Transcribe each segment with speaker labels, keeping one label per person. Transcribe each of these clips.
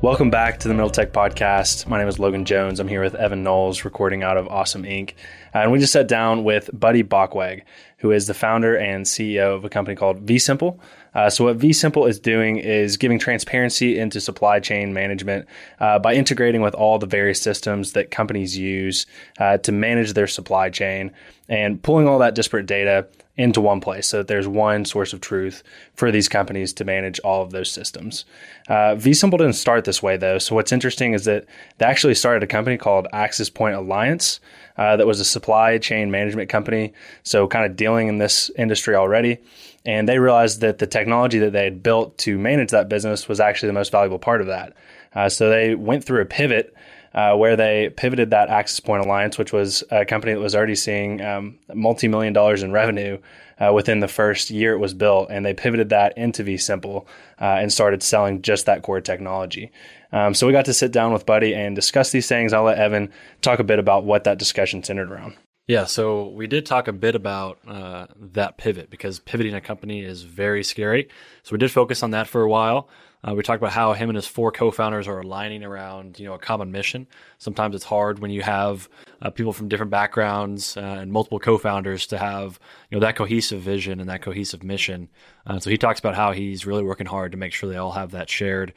Speaker 1: Welcome back to the Middle Tech Podcast. My name is Logan Jones. I'm here with Evan Knowles, recording out of Awesome Inc. And we just sat down with Buddy Bockweg, who is the founder and CEO of a company called vSimple. Uh, so, what vSimple is doing is giving transparency into supply chain management uh, by integrating with all the various systems that companies use uh, to manage their supply chain and pulling all that disparate data into one place so that there's one source of truth for these companies to manage all of those systems. Uh, vSimple didn't start this way though. So what's interesting is that they actually started a company called Access Point Alliance uh, that was a supply chain management company. So kind of dealing in this industry already. And they realized that the technology that they had built to manage that business was actually the most valuable part of that. Uh, so they went through a pivot uh, where they pivoted that Access Point Alliance, which was a company that was already seeing um, multi million dollars in revenue uh, within the first year it was built, and they pivoted that into vSimple uh, and started selling just that core technology. Um, so we got to sit down with Buddy and discuss these things. I'll let Evan talk a bit about what that discussion centered around.
Speaker 2: Yeah, so we did talk a bit about uh, that pivot because pivoting a company is very scary. So we did focus on that for a while. Uh, we talked about how him and his four co-founders are aligning around, you know, a common mission. Sometimes it's hard when you have uh, people from different backgrounds uh, and multiple co-founders to have, you know, that cohesive vision and that cohesive mission. Uh, so he talks about how he's really working hard to make sure they all have that shared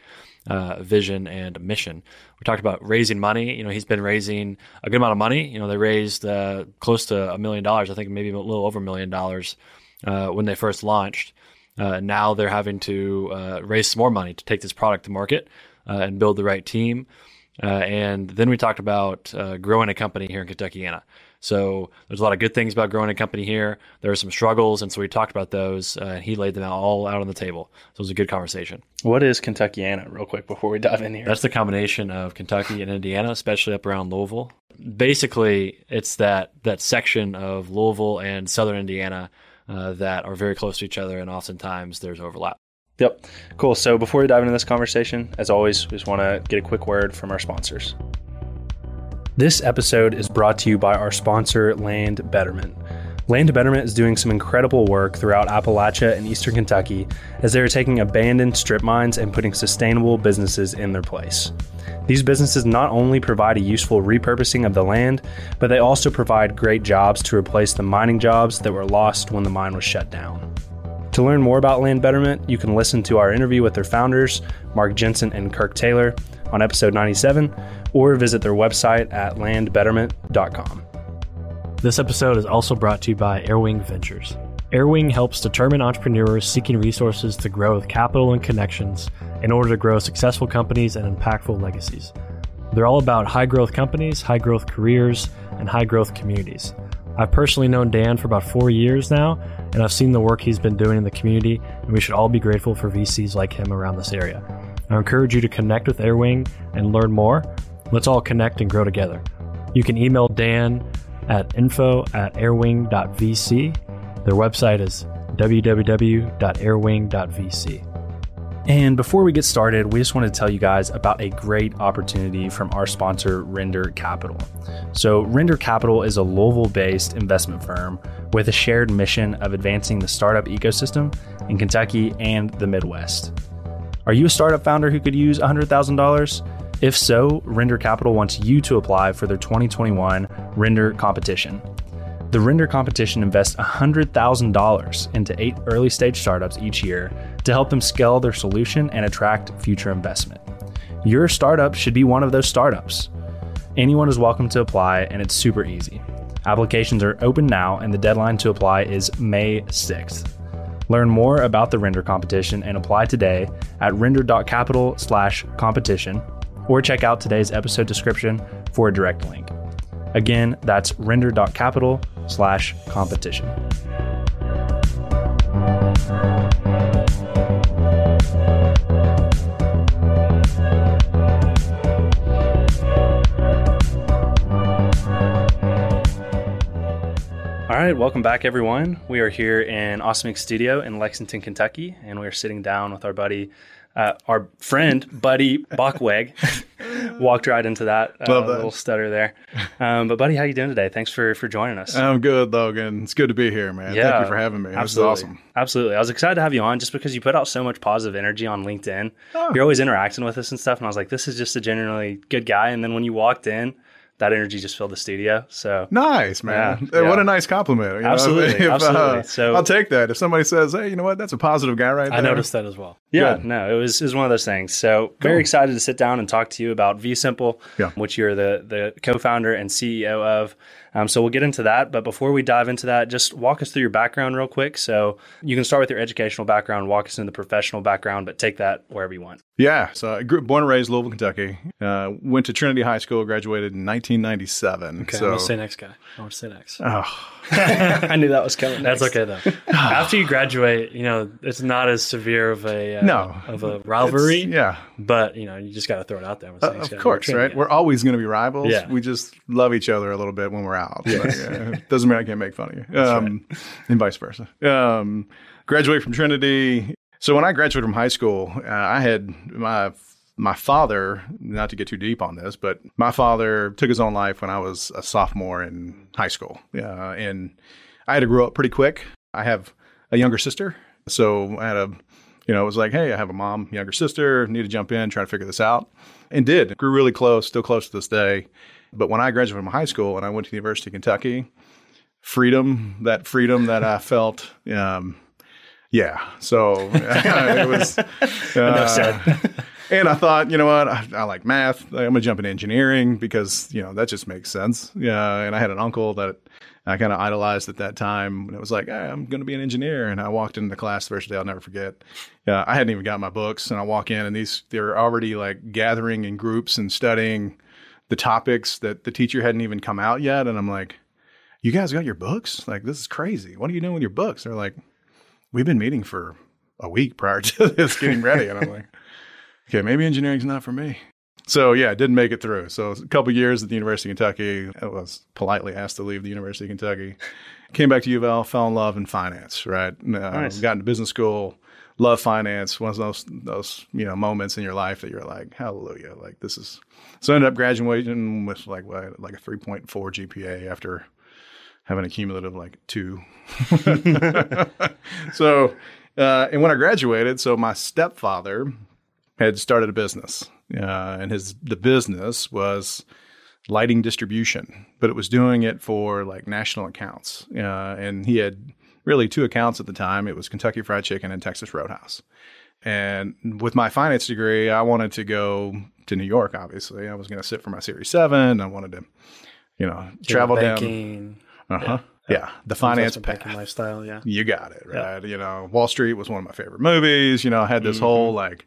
Speaker 2: uh, vision and mission. We talked about raising money. You know, he's been raising a good amount of money. You know, they raised uh, close to a million dollars. I think maybe a little over a million dollars when they first launched. Uh, now they're having to uh, raise some more money to take this product to market uh, and build the right team. Uh, and then we talked about uh, growing a company here in Kentuckiana. So there's a lot of good things about growing a company here. There are some struggles, and so we talked about those. Uh, and he laid them out all out on the table. So it was a good conversation.
Speaker 1: What is Kentuckiana, real quick, before we dive in here?
Speaker 2: That's the combination of Kentucky and Indiana, especially up around Louisville. Basically, it's that that section of Louisville and Southern Indiana uh, that are very close to each other, and oftentimes there's overlap.
Speaker 1: Yep. Cool. So before we dive into this conversation, as always, we just want to get a quick word from our sponsors. This episode is brought to you by our sponsor, Land Betterment. Land Betterment is doing some incredible work throughout Appalachia and eastern Kentucky as they are taking abandoned strip mines and putting sustainable businesses in their place. These businesses not only provide a useful repurposing of the land, but they also provide great jobs to replace the mining jobs that were lost when the mine was shut down. To learn more about Land Betterment, you can listen to our interview with their founders, Mark Jensen and Kirk Taylor, on episode 97, or visit their website at landbetterment.com.
Speaker 3: This episode is also brought to you by Airwing Ventures. Airwing helps determined entrepreneurs seeking resources to grow with capital and connections in order to grow successful companies and impactful legacies. They're all about high growth companies, high growth careers, and high growth communities. I've personally known Dan for about four years now, and I've seen the work he's been doing in the community, and we should all be grateful for VCs like him around this area. I encourage you to connect with Airwing and learn more. Let's all connect and grow together. You can email Dan at info at airwing.vc. Their website is www.airwing.vc.
Speaker 1: And before we get started, we just want to tell you guys about a great opportunity from our sponsor, Render Capital. So, Render Capital is a Louisville based investment firm with a shared mission of advancing the startup ecosystem in Kentucky and the Midwest. Are you a startup founder who could use $100,000? If so, Render Capital wants you to apply for their 2021 Render competition. The Render competition invests $100,000 into eight early stage startups each year to help them scale their solution and attract future investment. Your startup should be one of those startups. Anyone is welcome to apply, and it's super easy. Applications are open now, and the deadline to apply is May 6th. Learn more about the Render competition and apply today at render.capital/competition or check out today's episode description for a direct link. Again, that's render.capital slash competition. All right, welcome back, everyone. We are here in Awesome. Studio in Lexington, Kentucky, and we are sitting down with our buddy, uh, our friend, Buddy Bockweg. Walked right into that, uh,
Speaker 4: Love that.
Speaker 1: little stutter there. Um, but, Buddy, how you doing today? Thanks for for joining us.
Speaker 4: I'm good, Logan. It's good to be here, man. Thank you for having me.
Speaker 1: Absolutely.
Speaker 4: This is awesome.
Speaker 1: Absolutely. I was excited to have you on just because you put out so much positive energy on LinkedIn.
Speaker 4: Oh.
Speaker 1: You're always interacting with us and stuff. And I was like, this is just a genuinely good guy. And then when you walked in, that energy just filled the studio. So
Speaker 4: Nice, man.
Speaker 1: Yeah,
Speaker 4: Uh, What a nice compliment. you know?
Speaker 1: Absolutely,
Speaker 4: uh,
Speaker 1: absolutely. So-
Speaker 4: I'll take that. If somebody says, "Hey, you know what? That's a positive guy right there."
Speaker 2: I noticed that as well.
Speaker 1: Yeah,
Speaker 4: Good.
Speaker 1: no, it was it was one of those things. So very excited to sit down and talk to you about vSimple,
Speaker 4: Yeah.
Speaker 1: which you're the the co-founder and CEO of. Um, so we'll get into that, but before we dive into that, just walk us through your background real quick. So you can start with your educational background, walk us into the professional background, but take that wherever you want.
Speaker 4: Yeah. So I grew up, born and raised Louisville, Kentucky. Uh, went to Trinity High School. Graduated in 1997.
Speaker 2: Okay,
Speaker 4: so
Speaker 2: I'm gonna say next guy. I want to say next. Oh.
Speaker 1: I knew that was coming.
Speaker 2: That's okay though. After you graduate, you know it's not as severe of a uh,
Speaker 4: No.
Speaker 2: of a rivalry.
Speaker 4: It's- yeah.
Speaker 2: but you know you just got to throw it out there.
Speaker 4: Uh,
Speaker 2: saying next guy.
Speaker 4: of course, right?
Speaker 2: guys.
Speaker 4: We're always going to be rivals.
Speaker 2: Yeah.
Speaker 4: We just love each other a little bit when we're out. Like, uh, doesn't mean I can't make fun of you. Um, And vice versa. Um, graduated from Trinity. So when I graduated from high school, uh, I had my my father. Not to get too deep on this, but my father took his own life when I was a sophomore in high school, uh, and I had to grow up pretty quick. I have a younger sister, so I had a you know, it was like, hey, I have a mom, younger sister, need to jump in, try to figure this out. And did. Grew really close, still close to this day. But when I graduated from high school and I went to the University of Kentucky, freedom, that freedom that I felt, um, yeah. So it was. Uh, and I thought, you know what? I, I like math. I'm going to jump into engineering because, you know, that just makes sense. Yeah. And I had an uncle that I kind of idolized at that time. And it was like, hey, I'm going to be an engineer. And I walked into the class the first day, I'll never forget. Yeah. I hadn't even got my books. And I walk in and these, they're already like gathering in groups and studying the topics that the teacher hadn't even come out yet. And I'm like, you guys got your books? Like, this is crazy. What are you doing with your books? They're like, we've been meeting for a week prior to this getting ready. And I'm like, okay, maybe engineering's not for me. So yeah, I didn't make it through. So a couple years at the University of Kentucky, I was politely asked to leave the University of Kentucky. Came back to U of L, fell in love in finance. Right, uh,
Speaker 1: Nice.
Speaker 4: got into business school, love finance. One of those those you know moments in your life that you're like, hallelujah, like this is. So I ended up graduating with like what, like a three point four GPA after having a cumulative like two. so, uh, and when I graduated, so my stepfather had started a business, uh, and his the business was lighting distribution, but it was doing it for like national accounts, uh, and he had really two accounts at the time. It was Kentucky Fried Chicken and Texas Roadhouse. And with my finance degree, I wanted to go to New York. Obviously, I was going to sit for my Series Seven. I wanted to, you know, travel down.
Speaker 2: banking,
Speaker 4: Uh-huh. Yeah, the finance
Speaker 2: banking lifestyle. Yeah,
Speaker 4: You got it, right? You know, Wall Street was one of my favorite movies. You know, I had this whole like,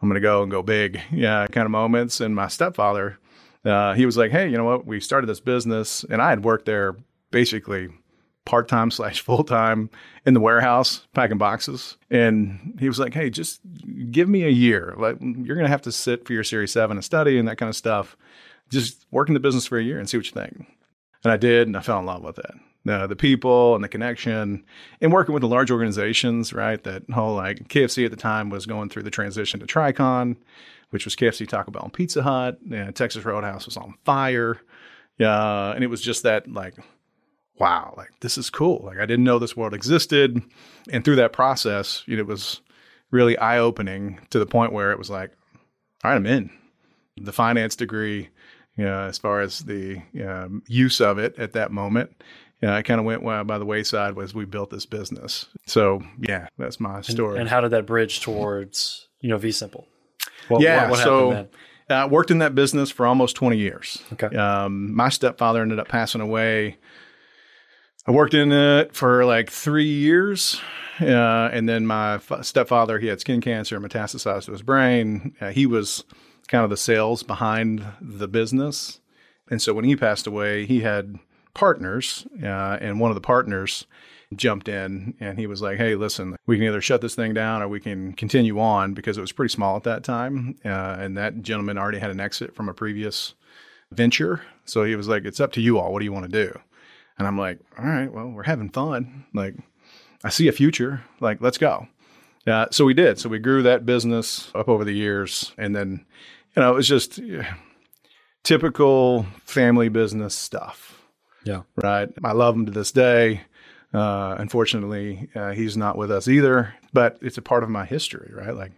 Speaker 4: I'm going to go and go big, yeah, kind of moments. And my stepfather, uh, he was like, hey, you know what? We started this business, and I had worked there basically part time slash full time in the warehouse packing boxes. And he was like, hey, just give me a year. Like, you're going to have to sit for your Series 7 and study and that kind of stuff. Just work in the business for a year and see what you think. And I did, and I fell in love with it. Uh, the people and the connection, and working with the large organizations, right? That whole like KFC at the time was going through the transition to Tricon, which was KFC, Taco Bell, and Pizza Hut. And Texas Roadhouse was on fire. Yeah, and it was just that like, wow, like this is cool. Like I didn't know this world existed, and through that process, you know, it was really eye opening to the point where it was like, all right, I'm in. The finance degree, you know, as far as the um, use of it at that moment, you know, I kind of went well, by the wayside as we built this business. So yeah, that's my story.
Speaker 2: and how did that bridge towards you know vSimple? What,
Speaker 4: yeah,
Speaker 2: what, what
Speaker 4: so? I worked in that business for almost 20 years.
Speaker 2: Okay.
Speaker 4: Um, my stepfather ended up passing away. I worked in it for like three years. Uh, and then my f- stepfather, he had skin cancer, metastasized to his brain. Uh, he was kind of the sales behind the business. And so when he passed away, he had partners, uh, and one of the partners jumped in and he was like, "Hey, listen, we can either shut this thing down or we can continue on because it was pretty small at that time, uh, and that gentleman already had an exit from a previous venture. So he was like, "It's up to you all. What do you want to do?" And I'm like, "All right, well, we're having fun. Like, I see a future. Like, let's go." Uh, so we did. So we grew that business up over the years, and then, you know, it was just yeah, typical family business stuff.
Speaker 2: Yeah.
Speaker 4: Right. I love him to this day. Uh, unfortunately, uh, he's not with us either, but it's a part of my history, right? Like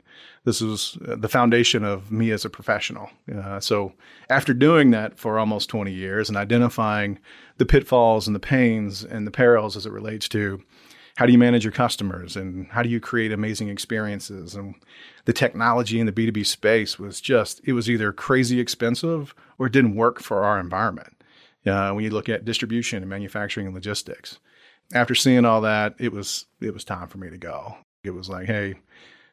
Speaker 4: this was the foundation of me as a professional. Uh, so after doing that for almost 20 years and identifying the pitfalls and the pains and the perils as it relates to how do you manage your customers and how do you create amazing experiences and the technology in the B2B space was just, it was either crazy expensive or it didn't work for our environment. Uh, when you look at distribution and manufacturing and logistics after seeing all that, it was it was time for me to go. It was like, hey,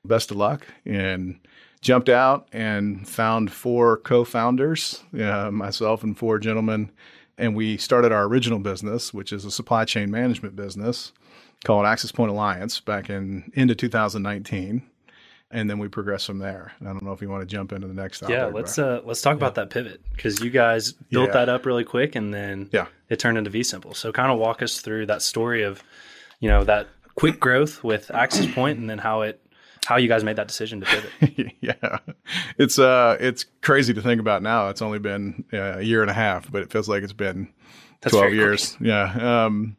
Speaker 4: best of luck, and jumped out and found four co-founders, uh, myself and four gentlemen, and we started our original business, which is a supply chain management business called Access Point Alliance back in into 2019 and then we progress from there. I don't know if you want to jump into the next
Speaker 1: topic. Yeah, let's uh, let's talk yeah. about that pivot because you guys built yeah. that up really quick, and then
Speaker 4: yeah,
Speaker 1: it turned into vSimple. So kind of walk us through that story of, you know, that quick growth with Access Point, and then how it how you guys made that decision to
Speaker 4: pivot. yeah, it's uh it's crazy to think about now. It's only been uh, a year and a half, but it feels like it's been That's twelve years. Quick. Yeah. Um,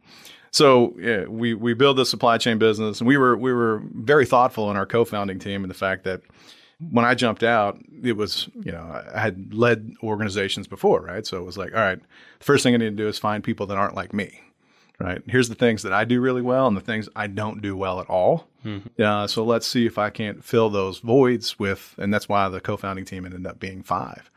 Speaker 4: so yeah, we we build the supply chain business, and we were we were very thoughtful in our co-founding team and the fact that when I jumped out, it was you know I had led organizations before, right? So it was like, all right, the first thing I need to do is find people that aren't like me, right? Here's the things that I do really well and the things I don't do well at all. Mm-hmm. Uh, so let's see if I can't fill those voids with, and that's why the co-founding team ended up being five,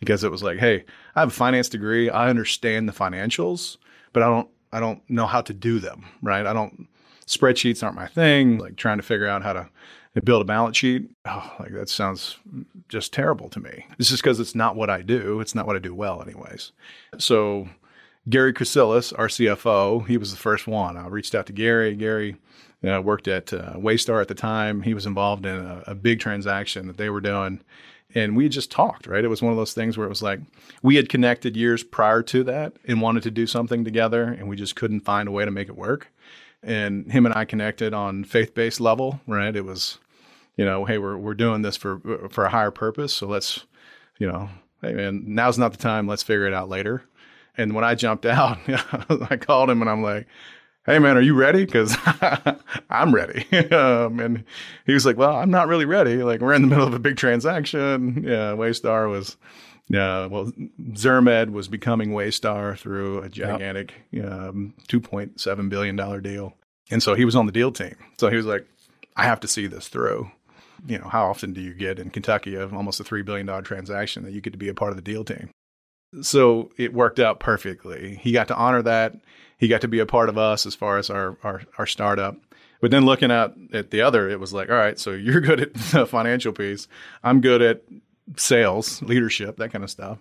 Speaker 4: because it was like, hey, I have a finance degree, I understand the financials, but I don't I don't know how to do them, right? I don't spreadsheets aren't my thing. Like trying to figure out how to build a balance sheet, oh, like that sounds just terrible to me. It's just because it's not what I do. It's not what I do well, anyways. So Gary Chrysoulas, our CFO, he was the first one. I reached out to Gary. Gary worked at uh, Waystar at the time. He was involved in a, a big transaction that they were doing and we just talked, right? It was one of those things where it was like we had connected years prior to that and wanted to do something together, and we just couldn't find a way to make it work. And him and I connected on faith based level, right? It was, you know, hey, we're we're doing this for for a higher purpose, so let's, you know, hey man, now's not the time. Let's figure it out later. And when I jumped out, I called him and I'm like, hey man, are you ready? Because I'm ready. um, and he was like, well, I'm not really ready. Like we're in the middle of a big transaction. Yeah, Waystar was. Yeah, well, ZirMed was becoming Waystar through a gigantic yep. um, $2.7 billion deal. And so he was on the deal team. So he was like, I have to see this through. You know, how often do you get in Kentucky of almost a $3 billion transaction that you get to be a part of the deal team? So it worked out perfectly. He got to honor that he got to be a part of us as far as our our, our startup. But then looking at, at the other, it was like, all right, so you're good at the financial piece. I'm good at sales, leadership, that kind of stuff.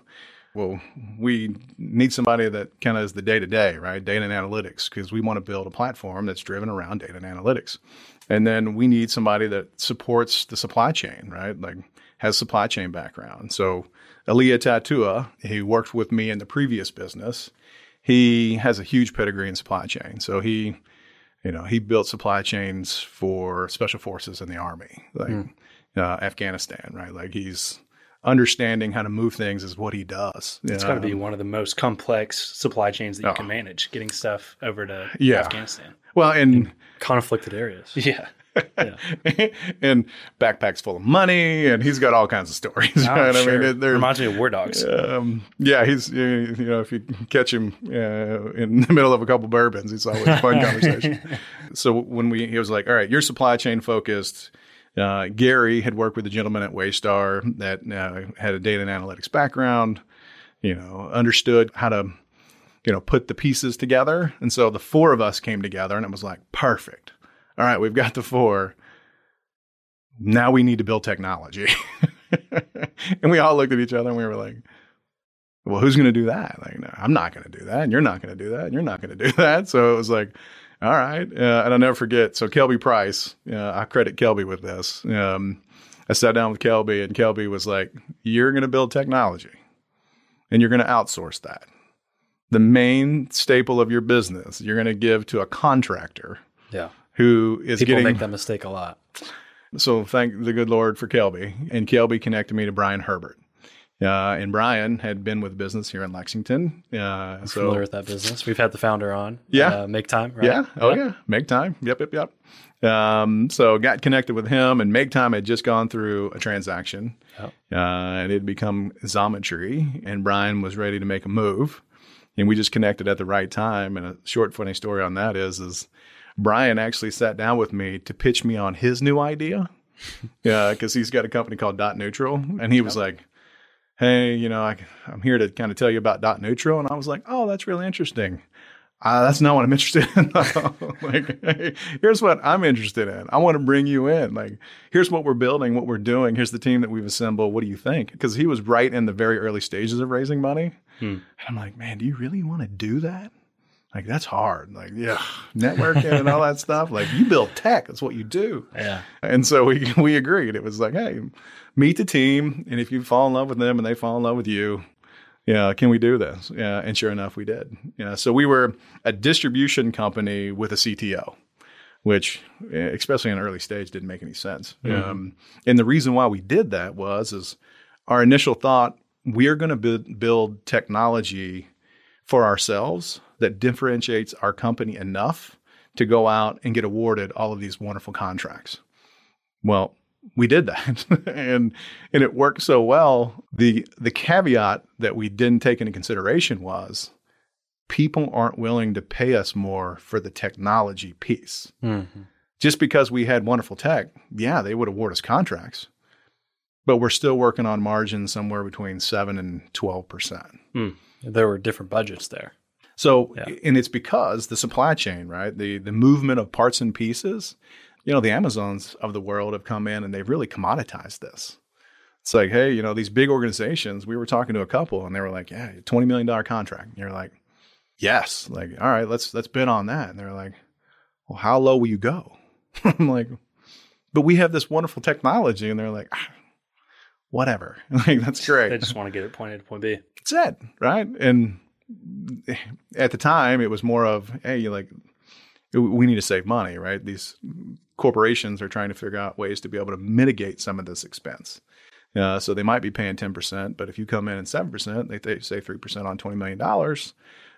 Speaker 4: Well, we need somebody that kind of is the day to day, right? Data and analytics, because we want to build a platform that's driven around data and analytics. And then we need somebody that supports the supply chain, right? Like has supply chain background. So Elia Tatua, he worked with me in the previous business he has a huge pedigree in supply chain. So he, you know, he built supply chains for special forces in the army, like mm. uh, Afghanistan, right? Like he's understanding how to move things is what he does.
Speaker 1: It's got to be one of the most complex supply chains that you oh. can manage, getting stuff over to
Speaker 4: yeah.
Speaker 1: Afghanistan.
Speaker 4: Well, and in
Speaker 2: conflicted areas.
Speaker 1: Yeah.
Speaker 4: and backpacks full of money, and he's got all kinds of stories. Oh,
Speaker 1: right? sure. I mean, it, reminds me of War Dogs. Um,
Speaker 4: yeah, he's you know if you catch him uh, in the middle of a couple bourbons, it's always a fun conversation. So when we he was like, "All right, you're supply chain focused." Uh, Gary had worked with a gentleman at Waystar that uh, had a data and analytics background. You know, understood how to you know put the pieces together, and so the four of us came together, and it was like perfect all right, we've got the four. Now we need to build technology. and we all looked at each other and we were like, well, who's going to do that? Like, no, I'm not going to do that. And you're not going to do that. And you're not going to do that. So it was like, all right. Uh, and I'll never forget. So Kelby Price, uh, I credit Kelby with this. Um, I sat down with Kelby and Kelby was like, you're going to build technology and you're going to outsource that. The main staple of your business, you're going to give to a contractor
Speaker 2: Yeah.
Speaker 4: Who is
Speaker 2: People
Speaker 4: getting
Speaker 2: make that mistake a lot.
Speaker 4: so thank the good Lord for Kelby. And Kelby connected me to Brian Herbert. Uh, and Brian had been with business here in Lexington. Uh, so
Speaker 2: Familiar with that business. We've had the founder on.
Speaker 4: Yeah.
Speaker 2: Uh, MakeTime. Right?
Speaker 4: yeah, oh yeah, MakeTime. Yep, yep, yep. Um, so got connected with him, and MakeTime had just gone through a transaction,
Speaker 2: Yep.
Speaker 4: uh, and it had become Xometry, and Brian was ready to make a move, and we just connected at the right time. And a short, funny story on that is, is Brian actually sat down with me to pitch me on his new idea. Yeah, because he's got a company called Dot Neutral, and he was like, "Hey, you know, I, I'm here to kind of tell you about Dot Neutral," and I was like, "Oh, that's really interesting." Uh, that's not what I'm interested in. like, hey, here's what I'm interested in. I want to bring you in. Like, here's what we're building, what we're doing. Here's the team that we've assembled. What do you think? Because he was right in the very early stages of raising money, and I'm like, man, do you really want to do that? Like, that's hard. Like, yeah, networking and all that stuff. Like, you build tech. That's what you do.
Speaker 2: Yeah.
Speaker 4: And so we we agreed. It was like, hey, meet the team, and if you fall in love with them and they fall in love with you, yeah, can we do this? Yeah, and sure enough, we did. Yeah, so we were a distribution company with a CTO, which, eh, especially in an early stage, didn't make any sense. Um, and the reason why we did that was is our initial thought: we're going to bu- build technology for ourselves that differentiates our company enough to go out and get awarded all of these wonderful contracts. Well, we did that and and it worked so well. The the caveat that we didn't take into consideration was people aren't willing to pay us more for the technology piece.
Speaker 2: Mm-hmm.
Speaker 4: Just because we had wonderful tech, yeah, they would award us contracts. But we're still working on margins somewhere between 7 and 12%.
Speaker 2: There were different budgets there.
Speaker 4: So,
Speaker 2: Yeah.
Speaker 4: and it's because the supply chain, right? The the movement of parts and pieces. You know, the Amazons of the world have come in and they've really commoditized this. It's like, hey, you know, these big organizations. We were talking to a couple, and they were like, "Yeah, twenty million dollar contract." And you're like, "Yes." Like, all right, let's let's bid on that. And they're like, "Well, how low will you go?" I'm like, "But we have this wonderful technology," and they're like, ah, "Whatever." Like, that's great
Speaker 1: They just want to get it point A to point B.
Speaker 4: that's it, right? And at the time, it was more of, hey, like, we need to save money, right? These corporations are trying to figure out ways to be able to mitigate some of this expense. Uh, so they might be paying ten percent, but if you come in at seven percent, they, they say three percent on twenty million dollars.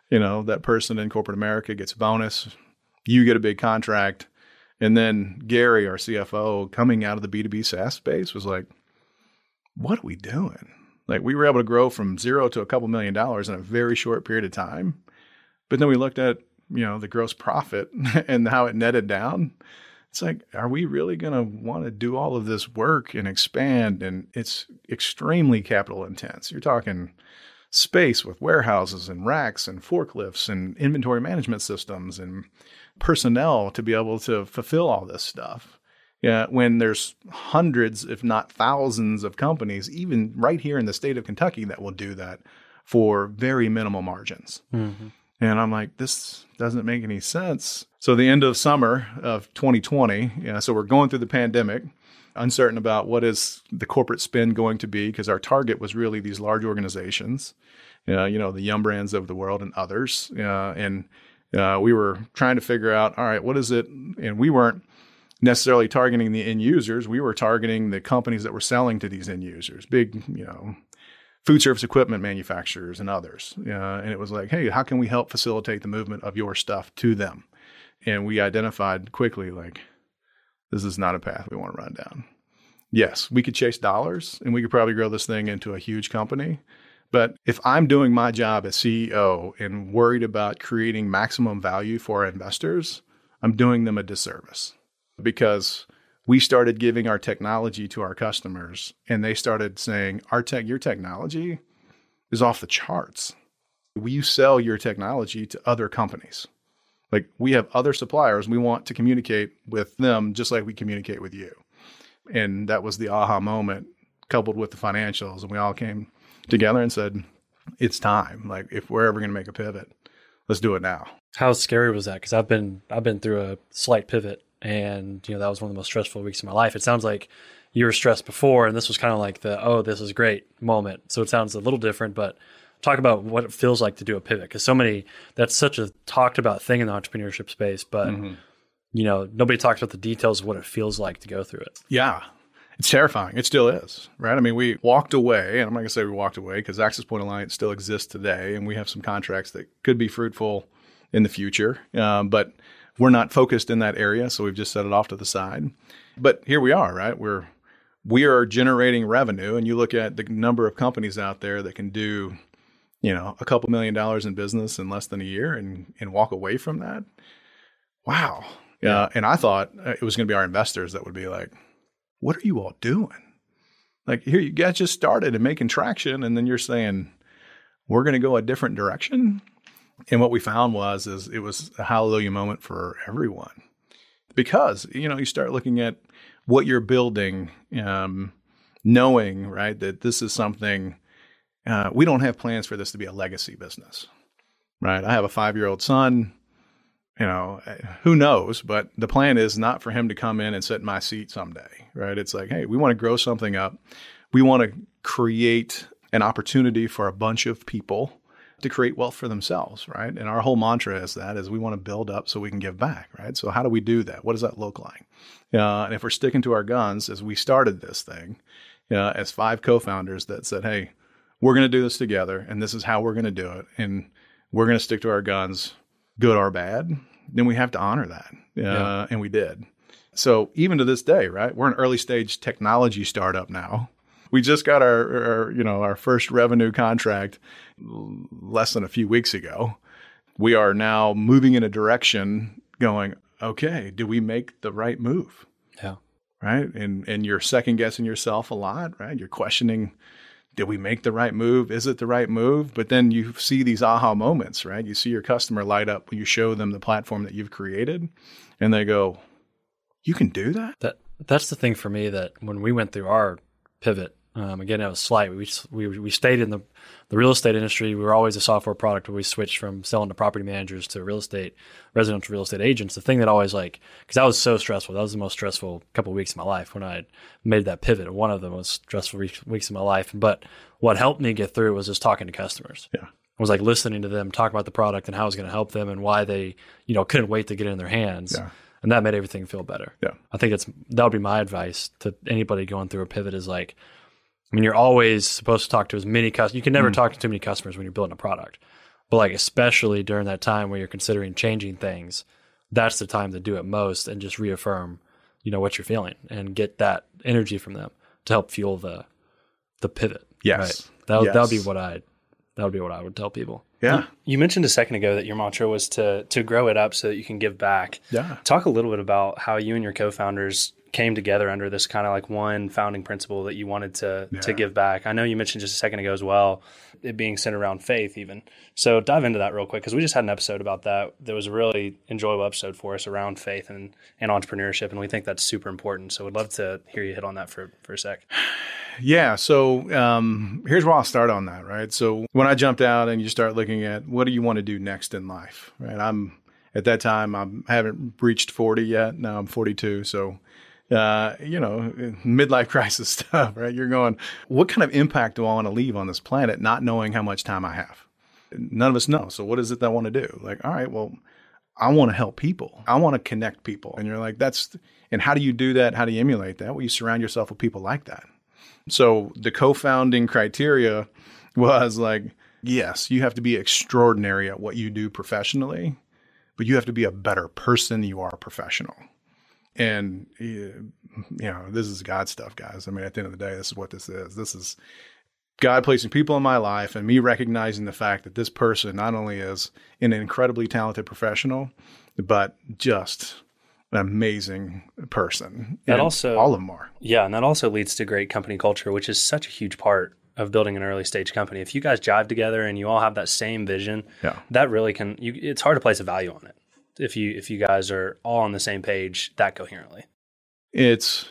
Speaker 4: You know that person in corporate America gets a bonus. You get a big contract, and then Gary, our CFO, coming out of the B two B SaaS space, was like, "What are we doing?" Like we were able to grow from zero to a couple million dollars in a very short period of time. But then we looked at, you know, the gross profit and how it netted down. It's like, are we really going to want to do all of this work and expand? And it's extremely capital intense. You're talking space with warehouses and racks and forklifts and inventory management systems and personnel to be able to fulfill all this stuff. Yeah, when there's hundreds, if not thousands, of companies, even right here in the state of Kentucky, that will do that for very minimal margins. And I'm like, this doesn't make any sense. So the end of summer of 2020, yeah, so we're going through the pandemic, uncertain about what is the corporate spend going to be because our target was really these large organizations, uh, you know, the Yum Brands of the world and others. Uh, and uh, we were trying to figure out, all right, what is it? And we weren't necessarily targeting the end users. We were targeting the companies that were selling to these end users, big, you know, food service equipment manufacturers and others. Uh, and it was like, hey, how can we help facilitate the movement of your stuff to them? And we identified quickly, like, this is not a path we want to run down. Yes, we could chase dollars and we could probably grow this thing into a huge company. But if I'm doing my job as CEO and worried about creating maximum value for our investors, I'm doing them a disservice because we started giving our technology to our customers and they started saying our tech your technology is off the charts you sell your technology to other companies like we have other suppliers we want to communicate with them just like we communicate with you and that was the aha moment coupled with the financials and we all came together and said it's time. Like if we're ever going to make a pivot, let's do it now.
Speaker 3: How scary was that? Because I've been I've been through a slight pivot, and you know that was one of the most stressful weeks of my life. It sounds like you were stressed before, and this was kind of like the oh this is great moment. So it sounds a little different, but talk about what it feels like to do a pivot because so many that's such a talked about thing in the entrepreneurship space, but
Speaker 4: Mm-hmm.
Speaker 3: you know nobody talks about the details of what it feels like to go through it.
Speaker 4: Yeah. It's terrifying. It still is, right? I mean, we walked away, and I'm not going to say we walked away because Access Point Alliance still exists today, and we have some contracts that could be fruitful in the future. Um, but we're not focused in that area, so we've just set it off to the side. But here we are, right? We're we are generating revenue, and you look at the number of companies out there that can do, you know, a couple million dollars in business in less than a year, and and walk away from that. Wow. Yeah. and I thought uh, it was going to be our investors that would be like, what are you all doing? Like here, you guys just started and making traction, and then you're saying we're going to go a different direction. And what we found was is it was a hallelujah moment for everyone because you know you start looking at what you're building, um, knowing right that this is something uh, we don't have plans for this to be a legacy business, right? I have a five year old son you know, who knows? But the plan is not for him to come in and sit in my seat someday, right? It's like, hey, we want to grow something up. We want to create an opportunity for a bunch of people to create wealth for themselves, right? And our whole mantra is that is we want to build up so we can give back, right? So how do we do that? What does that look like? Uh, and if we're sticking to our guns as we started this thing, uh, as five co-founders that said, hey, we're going to do this together, and this is how we're going to do it, and we're going to stick to our guns good or bad, then we have to honor that. Uh,
Speaker 3: Yeah.
Speaker 4: And we did. So even to this day, right? We're an early stage technology startup now. We just got our, our, you know, our first revenue contract less than a few weeks ago. We are now moving in a direction going, okay, do we make the right move?
Speaker 3: Yeah.
Speaker 4: Right. And and you're second guessing yourself a lot, right? You're questioning did we make the right move? Is it the right move? But then you see these aha moments, right? You see your customer light up when you show them the platform that you've created and they go, You can do that?
Speaker 3: That that's the thing for me that when we went through our pivot, um, again, it was slight. We, we we stayed in the the real estate industry. We were always a software product, we switched from selling to property managers to real estate, residential real estate agents. The thing that always like, because that was so stressful. That was the most stressful couple of weeks of my life when I made that pivot. One of the most stressful re- weeks of my life. But what helped me get through was just talking to customers.
Speaker 4: Yeah.
Speaker 3: was like listening to them talk about the product and how it was going to help them and why they, you know, couldn't wait to get it in their hands.
Speaker 4: Yeah.
Speaker 3: And that made everything feel better.
Speaker 4: Yeah.
Speaker 3: I think it's that would be my advice to anybody going through a pivot is like, I mean, you're always supposed to talk to as many customers. You can never hmm. talk to too many customers when you're building a product, but like especially during that time where you're considering changing things, that's the time to do it most and just reaffirm, you know, what you're feeling and get that energy from them to help fuel the the pivot.
Speaker 4: Yes.
Speaker 3: Right. That would, that would be what I that would be what I would tell people.
Speaker 4: Yeah.
Speaker 1: You mentioned a second ago that your mantra was to to grow it up so that you can give back.
Speaker 4: Yeah.
Speaker 1: Talk a little bit about how you and your co-founders came together under this kind of like one founding principle that you wanted to to give back. I know you mentioned just a second ago as well, it being centered around faith even. So dive into that real quick because we just had an episode about that. That was a really enjoyable episode for us around faith and, and entrepreneurship, and we think that's super important. So we'd love to hear you hit on that for for a sec.
Speaker 4: Yeah. So um, here's where I'll start on that, right? So when I jumped out and you start looking at what do you want to do next in life, right? I'm at that time I'm, I haven't reached 40 yet. Now I'm 42. So, uh, you know, midlife crisis stuff, right? You're going, what kind of impact do I want to leave on this planet, not knowing how much time I have? None of us know. So what is it that I want to do? Like, all right, well, I want to help people. I want to connect people. And you're like, that's, and how do you do that? How do you emulate that? Well, you surround yourself with people like that. So the co-founding criteria was like, yes, you have to be extraordinary at what you do professionally, but you have to be a better person you are professional. And you know, this is God stuff, guys. I mean, at the end of the day, this is what this is. This is God placing people in my life and me recognizing the fact that this person not only is an incredibly talented professional, but just an amazing person.
Speaker 1: That
Speaker 4: And
Speaker 1: also-
Speaker 4: all of them are.
Speaker 1: Yeah, and that also leads to great company culture, which is such a huge part of building an early stage company. If you guys jive together and you all have that same vision,
Speaker 4: Yeah.
Speaker 1: that really can. You, it's hard to place a value on it if you if you guys are all on the same page that coherently.
Speaker 4: it's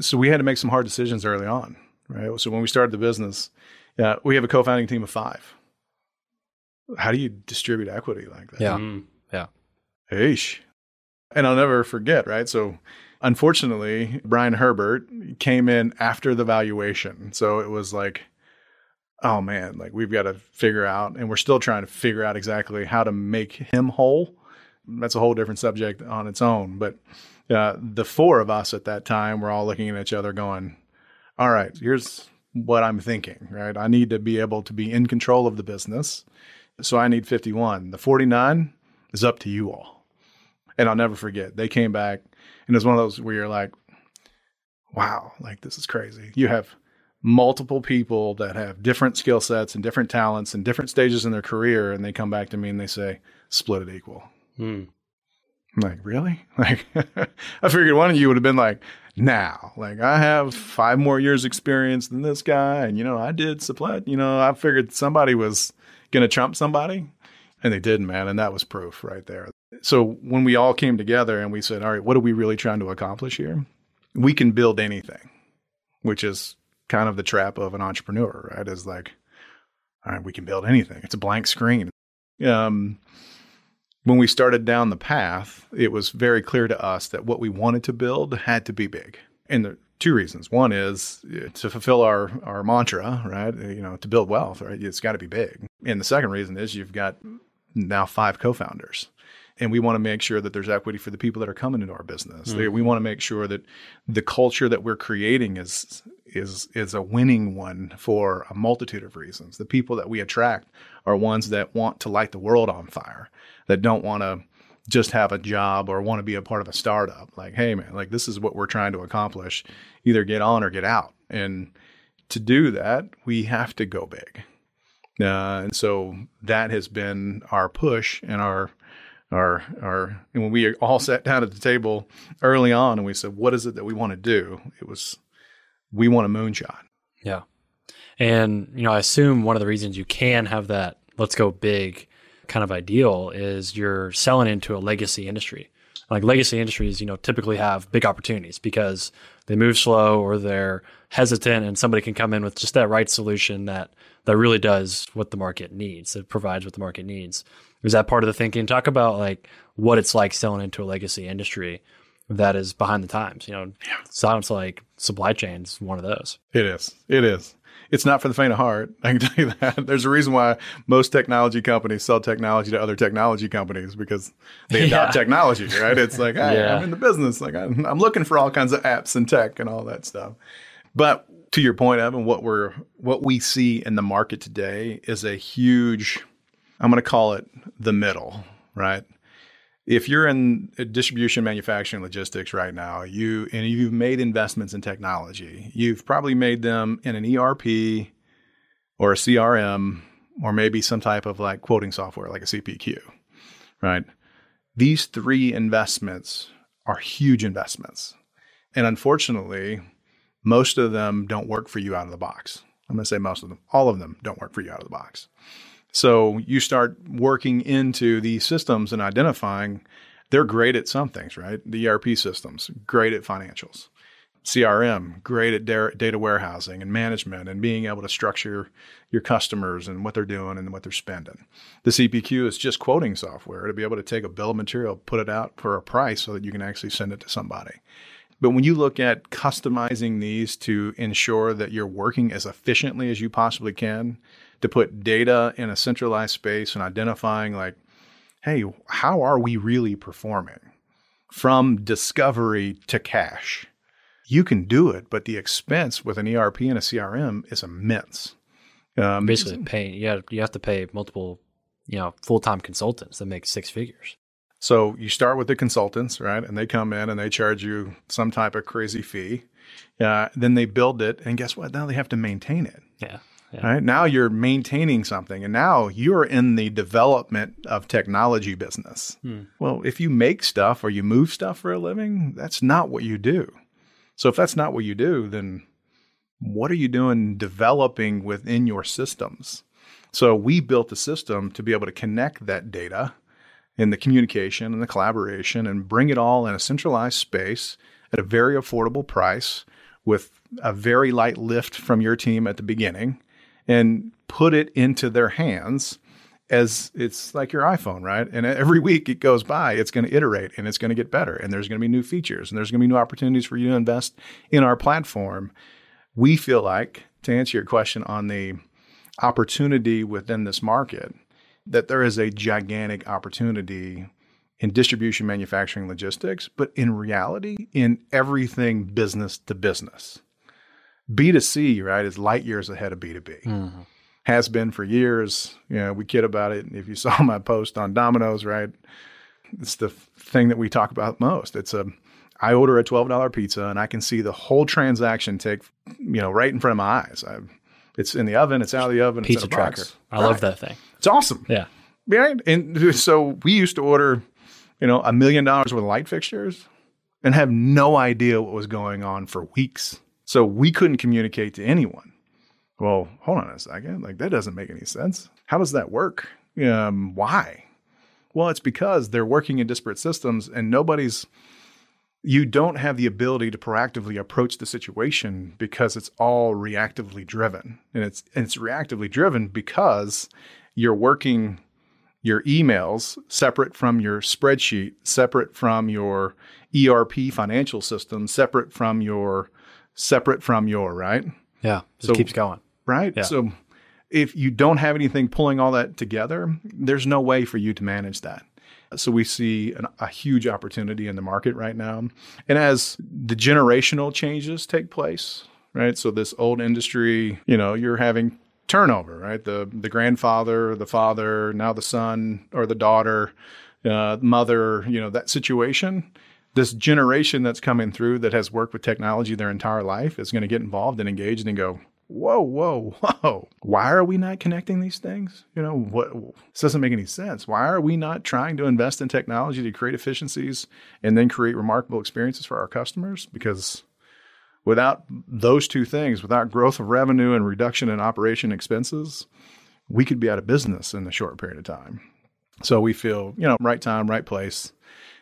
Speaker 4: so we had to make some hard decisions early on, right? So when we started the business, uh, we have a co-founding team of five. how do you distribute equity like that?
Speaker 2: Yeah.
Speaker 1: Mm.
Speaker 2: Yeah.
Speaker 4: Eesh. And I'll never forget, right? So unfortunately, Brian Herbert came in after the valuation. So it was like, oh man, like we've got to figure out, and we're still trying to figure out exactly how to make him whole. That's a whole different subject on its own. But uh, the four of us at that time were all looking at each other going, all right, here's what I'm thinking, right? I need to be able to be in control of the business. So I need 51. The 49 is up to you all. And I'll never forget, they came back and it was one of those where you're like, wow, like this is crazy. You have multiple people that have different skill sets and different talents and different stages in their career. And they come back to me and they say, split it equal.
Speaker 1: Mm.
Speaker 4: I'm like, really? Like, I figured one of you would have been like, now, like, I have five more years experience than this guy. And, you know, I did supply, you know, I figured somebody was going to trump somebody. And they didn't, man. And that was proof right there. So when we all came together and we said, all right, what are we really trying to accomplish here? We can build anything, which is kind of the trap of an entrepreneur, right? Is like, all right, we can build anything. It's a blank screen. Um, when we started down the path, it was very clear to us that what we wanted to build had to be big. And the two reasons. One is uh, to fulfill our, our mantra, right? Uh, You know, to build wealth, right? It's got to be big. And the second reason is you've got now five co-founders. And we want to make sure that there's equity for the people that are coming into our business. They- We want to make sure that the culture that we're creating is is is a winning one for a multitude of reasons. The people that we attract are ones that want to light the world on fire, that don't want to just have a job or want to be a part of a startup. Like, hey man, like this is what we're trying to accomplish. Either get on or get out. And to do that, we have to go big. Uh, and so that has been our push and our our our and when we all sat down at the table early on and we said, what is it that we want to do? It was we want a moonshot.
Speaker 2: Yeah. And, you know, I assume one of the reasons you can have that let's go big kind of ideal is you're selling into a legacy industry. Like legacy industries, you know, typically have big opportunities because they move slow or they're hesitant and somebody can come in with just that right solution that that really does what the market needs. It provides what the market needs. Is that part of the thinking? Talk about like what it's like selling into a legacy industry that is behind the times. You know, sounds like supply chain's one of those.
Speaker 4: It is. It is. It's not for the faint of heart. I can tell you that. There's a reason why most technology companies sell technology to other technology companies because they adopt
Speaker 2: Yeah.
Speaker 4: technology, right? It's like, hey,
Speaker 2: Yeah.
Speaker 4: I'm in the business. Like, I'm, I'm looking for all kinds of apps and tech and all that stuff. But to your point, Evan, what we're what we see in the market today is a huge. I'm going to call it the middle, right? If you're in uh, distribution, manufacturing, logistics right now, you and you've made investments in technology, you've probably made them in an ERP or a CRM or maybe some type of like quoting software like a CPQ, right? These three investments are huge investments. And unfortunately, most of them don't work for you out of the box. I'm going to say most of them, all of them don't work for you out of the box. So you start working into these systems and identifying they're great at some things, right? The ERP systems, great at financials. CRM, great at da- data warehousing and management and being able to structure your customers and what they're doing and what they're spending. The CPQ is just quoting software to be able to take a bill of material, put it out for a price so that you can actually send it to somebody. But when you look at customizing these to ensure that you're working as efficiently as you possibly can, to put data in a centralized space and identifying, like, hey, how are we really performing from discovery to cash? You can do it, but the expense with an ERP and a CRM is immense. Um,
Speaker 2: Basically, paying you have, you have to pay multiple, you know, full time consultants that make six figures.
Speaker 4: So you start with the consultants, right? And they come in and they charge you some type of crazy fee. Uh, then they build it, and guess what? Now they have to maintain it.
Speaker 2: Yeah. Yeah.
Speaker 4: Right now you're maintaining something, and now you're in the development of technology business. Hmm. Well, if you make stuff or you move stuff for a living, that's not what you do. So if that's not what you do, then what are you doing developing within your systems? So we built a system to be able to connect that data and the communication and the collaboration and bring it all in a centralized space at a very affordable price with a very light lift from your team at the beginning and put it into their hands as it's like your iPhone, right? And every week it goes by, it's going to iterate and it's going to get better. And there's going to be new features and there's going to be new opportunities for you to invest in our platform. We feel like, to answer your question on the opportunity within this market, that there is a gigantic opportunity in distribution, manufacturing, logistics, but in reality, in everything business to business. B2C, right, is light years ahead of B2B. Mm-hmm. Has been for years. You know, we kid about it. If you saw my post on Domino's, right, it's the thing that we talk about most. It's a, I order a $12 pizza and I can see the whole transaction take, you know, right in front of my eyes. I, it's in the oven, it's out of the oven.
Speaker 2: Pizza tracker. I right. love that thing.
Speaker 4: It's awesome.
Speaker 2: Yeah.
Speaker 4: Right. And so we used to order, you know, a million dollars worth of light fixtures and have no idea what was going on for weeks. So we couldn't communicate to anyone. Well, hold on a second. Like that doesn't make any sense. How does that work? Um, why? Well, it's because they're working in disparate systems and nobody's you don't have the ability to proactively approach the situation because it's all reactively driven. And it's and it's reactively driven because you're working your emails separate from your spreadsheet, separate from your ERP financial system, separate from your separate from your, right?
Speaker 2: Yeah. So keeps going.
Speaker 4: Right?
Speaker 2: Yeah.
Speaker 4: So if you don't have anything pulling all that together, there's no way for you to manage that. So we see an, a huge opportunity in the market right now. And as the generational changes take place, right? So this old industry, you know, you're having turnover, right? The the grandfather, the father, now the son or the daughter, uh, mother, you know, that situation. This generation that's coming through that has worked with technology their entire life is going to get involved and engaged and go, whoa, whoa, whoa. Why are we not connecting these things? You know, what this doesn't make any sense. Why are we not trying to invest in technology to create efficiencies and then create remarkable experiences for our customers? Because without those two things, without growth of revenue and reduction in operation expenses, we could be out of business in a short period of time. So we feel, you know, right time, right place.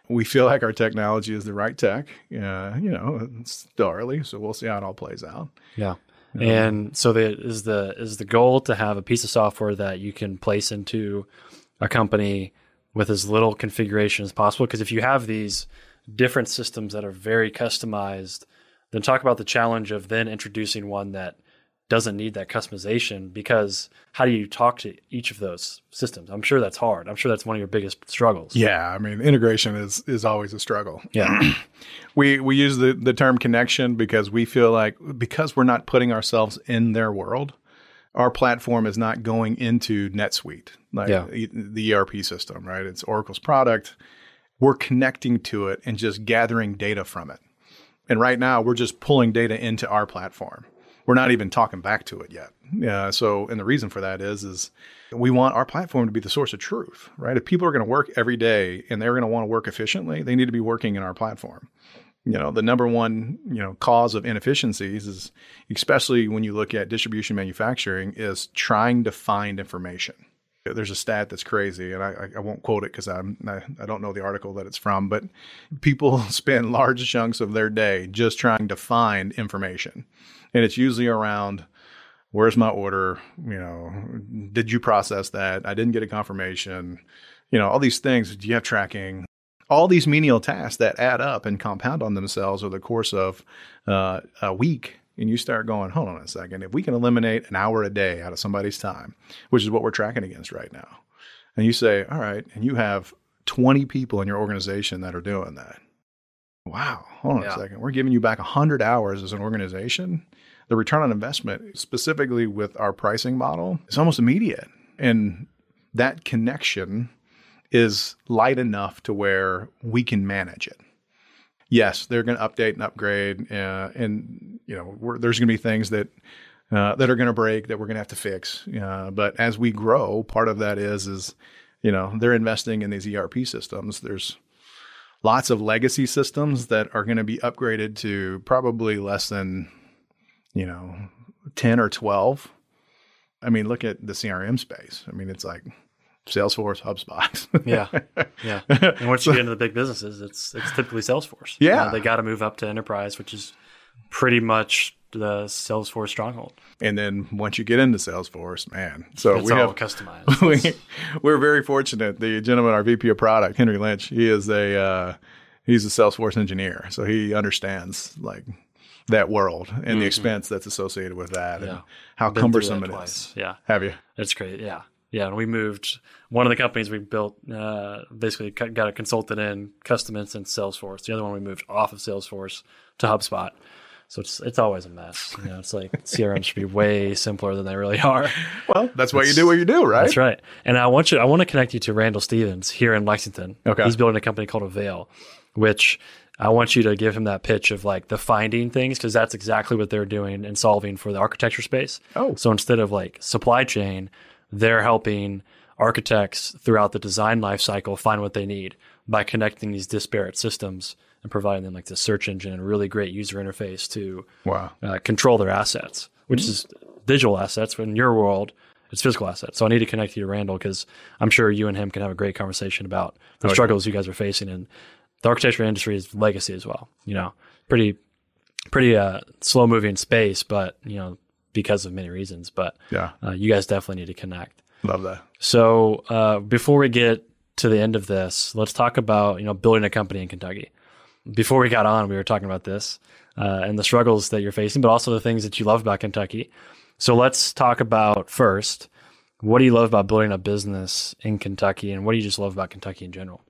Speaker 4: We feel like our technology is the right tech. Uh, you know, it's still early, so we'll see how it all plays out.
Speaker 2: Yeah. And so the is the is the goal to have a piece of software that you can place into a company with as little configuration as possible. Because if you have these different systems that are very customized, then talk about the challenge of then introducing one that doesn't need that customization because how do you talk to each of those systems? I'm sure that's hard. I'm sure that's one of your biggest struggles.
Speaker 4: Yeah, I mean integration is is always a struggle.
Speaker 2: Yeah.
Speaker 4: we we use the the term connection because we feel like because we're not putting ourselves in their world, our platform is not going into NetSuite, like yeah. the ERP system, right? It's Oracle's product. We're connecting to it and just gathering data from it. And right now, we're just pulling data into our platform we're not even talking back to it yet. Yeah. So, and the reason for that is, is we want our platform to be the source of truth, right? If people are going to work every day and they're going to want to work efficiently, they need to be working in our platform. You know, the number one, you know, cause of inefficiencies is, especially when you look at distribution manufacturing, is trying to find information. There's a stat that's crazy, and I, I won't quote it because I'm I, I don't know the article that it's from, but people spend large chunks of their day just trying to find information and it's usually around where's my order? You know did you process that? I didn't get a confirmation. You know all these things do you have tracking? All these menial tasks that add up and compound on themselves over the course of uh, a week and you start going hold on a second. If we can eliminate an hour a day out of somebody's time which is what we're tracking against right now and you say all right and you have 20 people in your organization that are doing that. Wow. Hold on yeah. a second. We're giving you back 100 hours as an organization the return on investment, specifically with our pricing model, is almost immediate. And that connection is light enough to where we can manage it. Yes, they're going to update and upgrade, uh, and you know there's going to be things that uh, that are going to break that we're going to have to fix. Uh, but as we grow, part of that is is you know they're investing in these ERP systems. There's lots of legacy systems that are going to be upgraded to probably less than you know, 10 or 12. I mean, look at the CRM space. I mean, it's like Salesforce, HubSpot.
Speaker 2: yeah, yeah. And once you get into the big businesses, it's it's typically Salesforce.
Speaker 4: Yeah,
Speaker 2: you know, they got to move up to enterprise, which is pretty much
Speaker 3: the Salesforce stronghold.
Speaker 4: And then once you get into Salesforce, man, so
Speaker 3: It's
Speaker 4: we
Speaker 3: all
Speaker 4: have
Speaker 3: customized.
Speaker 4: we, we're very fortunate. The gentleman, our VP of product, Henry Lynch, he is a uh, he's a Salesforce engineer, so he understands like that world and the expense that's associated with that and
Speaker 3: Mm-hmm.
Speaker 4: How
Speaker 3: Been
Speaker 4: cumbersome it is.
Speaker 3: twice. Yeah.
Speaker 4: Have you?
Speaker 3: It's great. Yeah. Yeah. And we moved one of the companies we built, uh, basically got a consultant in custom instance Salesforce. The other one we moved off of Salesforce to HubSpot. So it's, it's always a mess. You know, it's like CRM should be way simpler than they really are.
Speaker 4: Well, that's why you do what you do, right?
Speaker 3: That's right. And I want you, I want to connect you to Randall Stevens here in Lexington.
Speaker 4: Okay.
Speaker 3: He's building a company called Avail, which I want you to give him that pitch of like the finding things because that's exactly what they're doing and solving for the architecture space.
Speaker 4: Oh.
Speaker 3: So instead of like supply chain, they're helping architects throughout the design life cycle find what they need by connecting these disparate systems and providing them like the search engine and really great user interface to
Speaker 4: Wow.
Speaker 3: uh, control their assets, which is digital assets. But in your world, it's physical assets. So I need to connect you to Randall because I'm sure you and him can have a great conversation about the struggles you guys are facing and the architecture industry is legacy as well. You know, pretty pretty uh, slow moving space, but you know because of many reasons. But
Speaker 4: Yeah.
Speaker 3: uh, you guys definitely need to connect.
Speaker 4: Love that.
Speaker 3: So uh, before we get to the end of this, let's talk about you know building a company in Kentucky. Before we got on, we were talking about this uh, and the struggles that you're facing, but also the things that you love about Kentucky. So let's talk about first. What do you love about building a business in Kentucky, and what do you just love about Kentucky in general?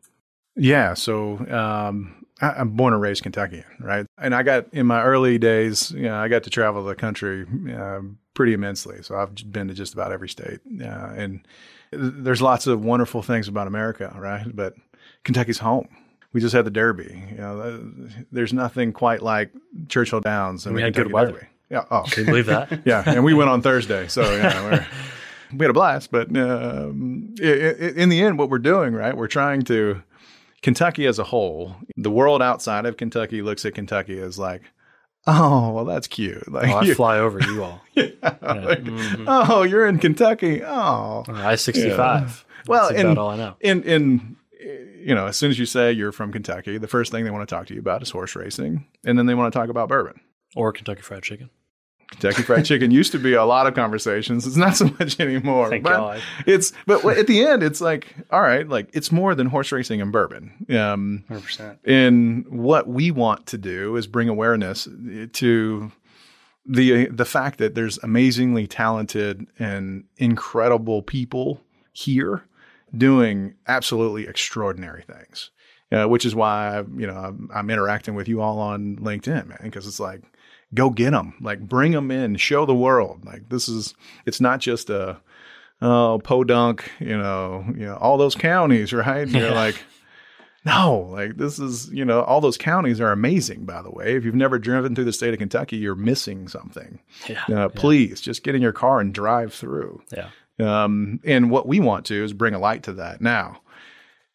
Speaker 4: Yeah. So um, I, I'm born and raised Kentucky, right? And I got in my early days, you know, I got to travel the country uh, pretty immensely. So I've been to just about every state, uh, and there's lots of wonderful things about America, right? But Kentucky's home. We just had the Derby. You know, uh, there's nothing quite like Churchill Downs and
Speaker 3: We had good weather.
Speaker 4: Derby. Yeah. Oh,
Speaker 3: Can you believe that?
Speaker 4: yeah, and we went on Thursday, so yeah, we're, we had a blast. But um, in the end, what we're doing, right? We're trying to Kentucky as a whole. The world outside of Kentucky looks at Kentucky as like, oh, well, that's cute. Like,
Speaker 3: oh, I
Speaker 4: you-
Speaker 3: fly over you all.
Speaker 4: like, mm-hmm. oh, you're in Kentucky. Oh,
Speaker 3: I sixty five.
Speaker 4: Well,
Speaker 3: That's
Speaker 4: and-
Speaker 3: about all I know.
Speaker 4: in in you know, as soon as you say you're from Kentucky, the first thing they want to talk to you about is horse racing, and then they want to talk about bourbon.
Speaker 3: Or Kentucky Fried Chicken.
Speaker 4: Kentucky Fried Chicken used to be a lot of conversations. It's not so much anymore.
Speaker 1: Thank
Speaker 4: but
Speaker 1: God.
Speaker 4: It's but at the end, it's like, all right, like it's more than horse racing and bourbon. Um,
Speaker 1: 100%.
Speaker 4: and what we want to do is bring awareness to the the fact that there's amazingly talented and incredible people here doing absolutely extraordinary things. Uh, which is why you know I'm, I'm interacting with you all on LinkedIn, man, because it's like go get them, like bring them in, show the world. Like this is it's not just a oh podunk, you know, you know all those counties, right? You're like no, like this is, you know, all those counties are amazing, by the way. If you've never driven through the state of Kentucky, you're missing something.
Speaker 3: Yeah.
Speaker 4: Uh, please just get in your car and drive through.
Speaker 3: Yeah.
Speaker 4: Um, and what we want to is bring a light to that. Now,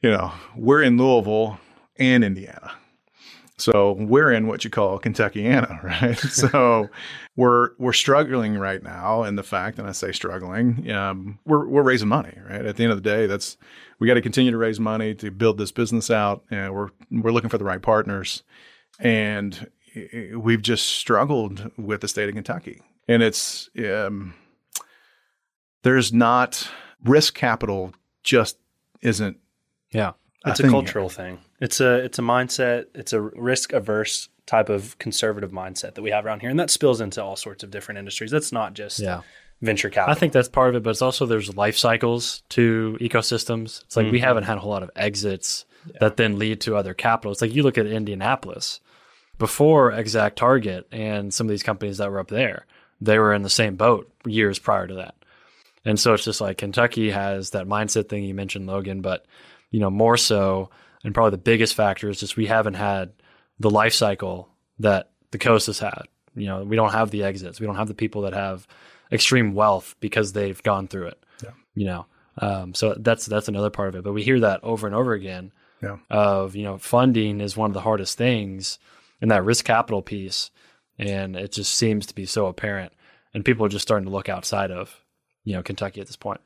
Speaker 4: you know, we're in Louisville and Indiana. So we're in what you call Kentuckiana, right? so we're we're struggling right now, and the fact, and I say struggling, um, we're we're raising money, right? At the end of the day, that's we got to continue to raise money to build this business out, and we're we're looking for the right partners, and we've just struggled with the state of Kentucky, and it's um, there's not risk capital just isn't
Speaker 3: Yeah.
Speaker 1: It's a
Speaker 4: thing
Speaker 1: cultural thing. It's a it's a mindset. It's a risk averse type of conservative mindset that we have around here, and that spills into all sorts of different industries. That's not just
Speaker 3: Yeah.
Speaker 1: venture capital.
Speaker 3: I think that's part of it, but it's also there's life cycles to ecosystems. It's like we mm-hmm. haven't had a whole lot of exits that then lead to other capital. It's like you look at Indianapolis before ExactTarget and some of these companies that were up there, they were in the same boat years prior to that. And so it's just like Kentucky has that mindset thing you mentioned, Logan, but you know, more so, and probably the biggest factor is just we haven't had the life cycle that the coast has had. You know, we don't have the exits. We don't have the people that have extreme wealth because they've gone through it.
Speaker 4: Yeah.
Speaker 3: You know, um, so that's that's another part of it. But we hear that over and over again.
Speaker 4: Yeah.
Speaker 3: Of you know, funding is one of the hardest things, and that risk capital piece, and it just seems to be so apparent, and people are just starting to look outside of you know Kentucky at this point.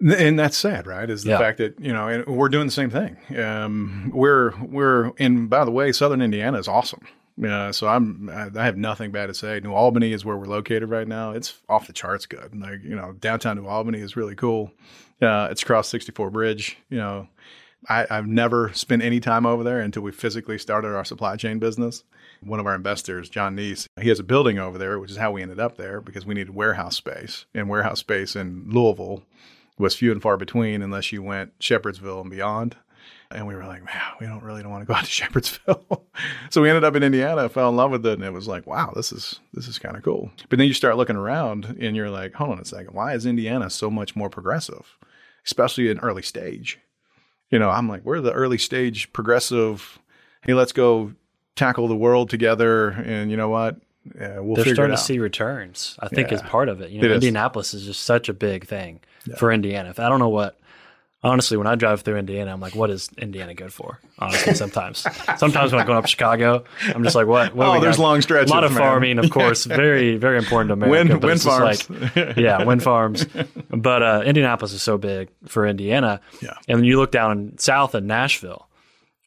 Speaker 4: And that's sad, right? Is the
Speaker 3: Yeah.
Speaker 4: fact that you know and we're doing the same thing. Um, we're we're and by the way, Southern Indiana is awesome. Yeah, so I'm I have nothing bad to say. New Albany is where we're located right now. It's off the charts good. Like you know, downtown New Albany is really cool. Uh, it's across 64 Bridge. You know, I, I've never spent any time over there until we physically started our supply chain business. One of our investors, John Neese, he has a building over there, which is how we ended up there because we needed warehouse space. And warehouse space in Louisville was few and far between unless you went Shepherdsville and beyond. And we were like, man, we don't really don't want to go out to Shepherdsville. so we ended up in Indiana, fell in love with it, and it was like, wow, this is this is kind of cool. But then you start looking around and you're like, hold on a second, why is Indiana so much more progressive, especially in early stage? You know, I'm like, we're the early stage progressive. Hey, let's go tackle the world together, and you know what? Yeah, we'll
Speaker 3: They're starting
Speaker 4: it
Speaker 3: to see returns. I think is part of it. You know,
Speaker 4: is.
Speaker 3: Indianapolis is just such a big thing for Indiana. If I don't know what, honestly, when I drive through Indiana, I'm like, what is Indiana good for? Honestly, sometimes, sometimes when I'm going up Chicago, I'm just like, what? what
Speaker 4: Oh, there's
Speaker 3: got?
Speaker 4: long stretches,
Speaker 3: A lot of
Speaker 4: man.
Speaker 3: farming, of course, very, very important to America.
Speaker 4: Wind, wind farms.
Speaker 3: like- yeah, wind farms. But uh, Indianapolis is so big for Indiana.
Speaker 4: Yeah.
Speaker 3: And then you look down south in Nashville,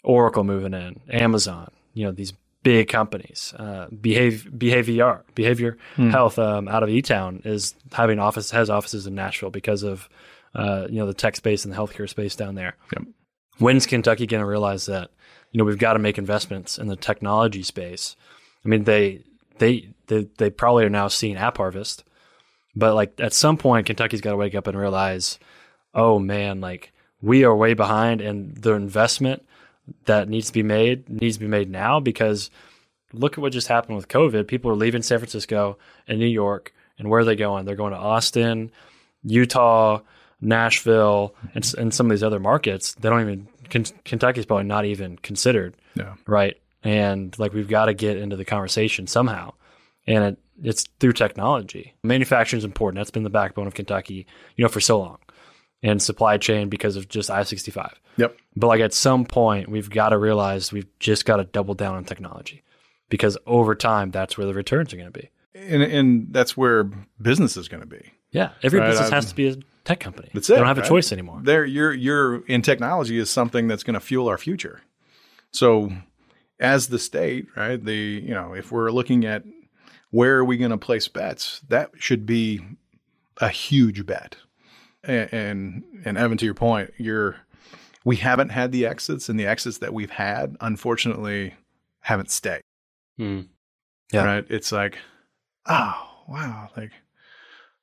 Speaker 3: Oracle moving in, Amazon, you know, these big companies. Uh, behave, behavior, behavior health um, out of E Town is having office has offices in Nashville because of uh, you know the tech space and the healthcare space down there.
Speaker 4: Yep.
Speaker 3: When's Kentucky going to realize that you know we've got to make investments in the technology space? I mean, they they they, they probably are now seeing AppHarvest, but like at some point, Kentucky's got to wake up and realize, oh man, like we are way behind, and the investment that needs to be made needs to be made now because look at what just happened with COVID. People are leaving San Francisco and New York, and where are they going? They're going to Austin, Utah, Nashville, and, and some of these other markets. They don't even Ken- Kentucky's probably not even considered
Speaker 4: Yeah.
Speaker 3: right? And like we've got to get into the conversation somehow, and it, it's through technology. Manufacturing is important. That's been the backbone of Kentucky, you know, for so long, and supply chain because of just I sixty five.
Speaker 4: Yep.
Speaker 3: But like at some point, we've got to realize we've just got to double down on technology, because over time, that's where the returns are going to be.
Speaker 4: And, and that's where business is going to be.
Speaker 3: Yeah, every
Speaker 4: Right,
Speaker 3: business has to be a tech company.
Speaker 4: That's
Speaker 3: they
Speaker 4: it,
Speaker 3: don't have a choice anymore.
Speaker 4: There, you're you're in technology is something that's going to fuel our future. So, as the state, right? The you know, if we're looking at where are we going to place bets, that should be a huge bet. And, and and Evan, to your point, you're we haven't had the exits, and the exits that we've had, unfortunately, haven't stayed.
Speaker 1: Hmm.
Speaker 3: Yeah.
Speaker 4: Right? It's like, oh wow, like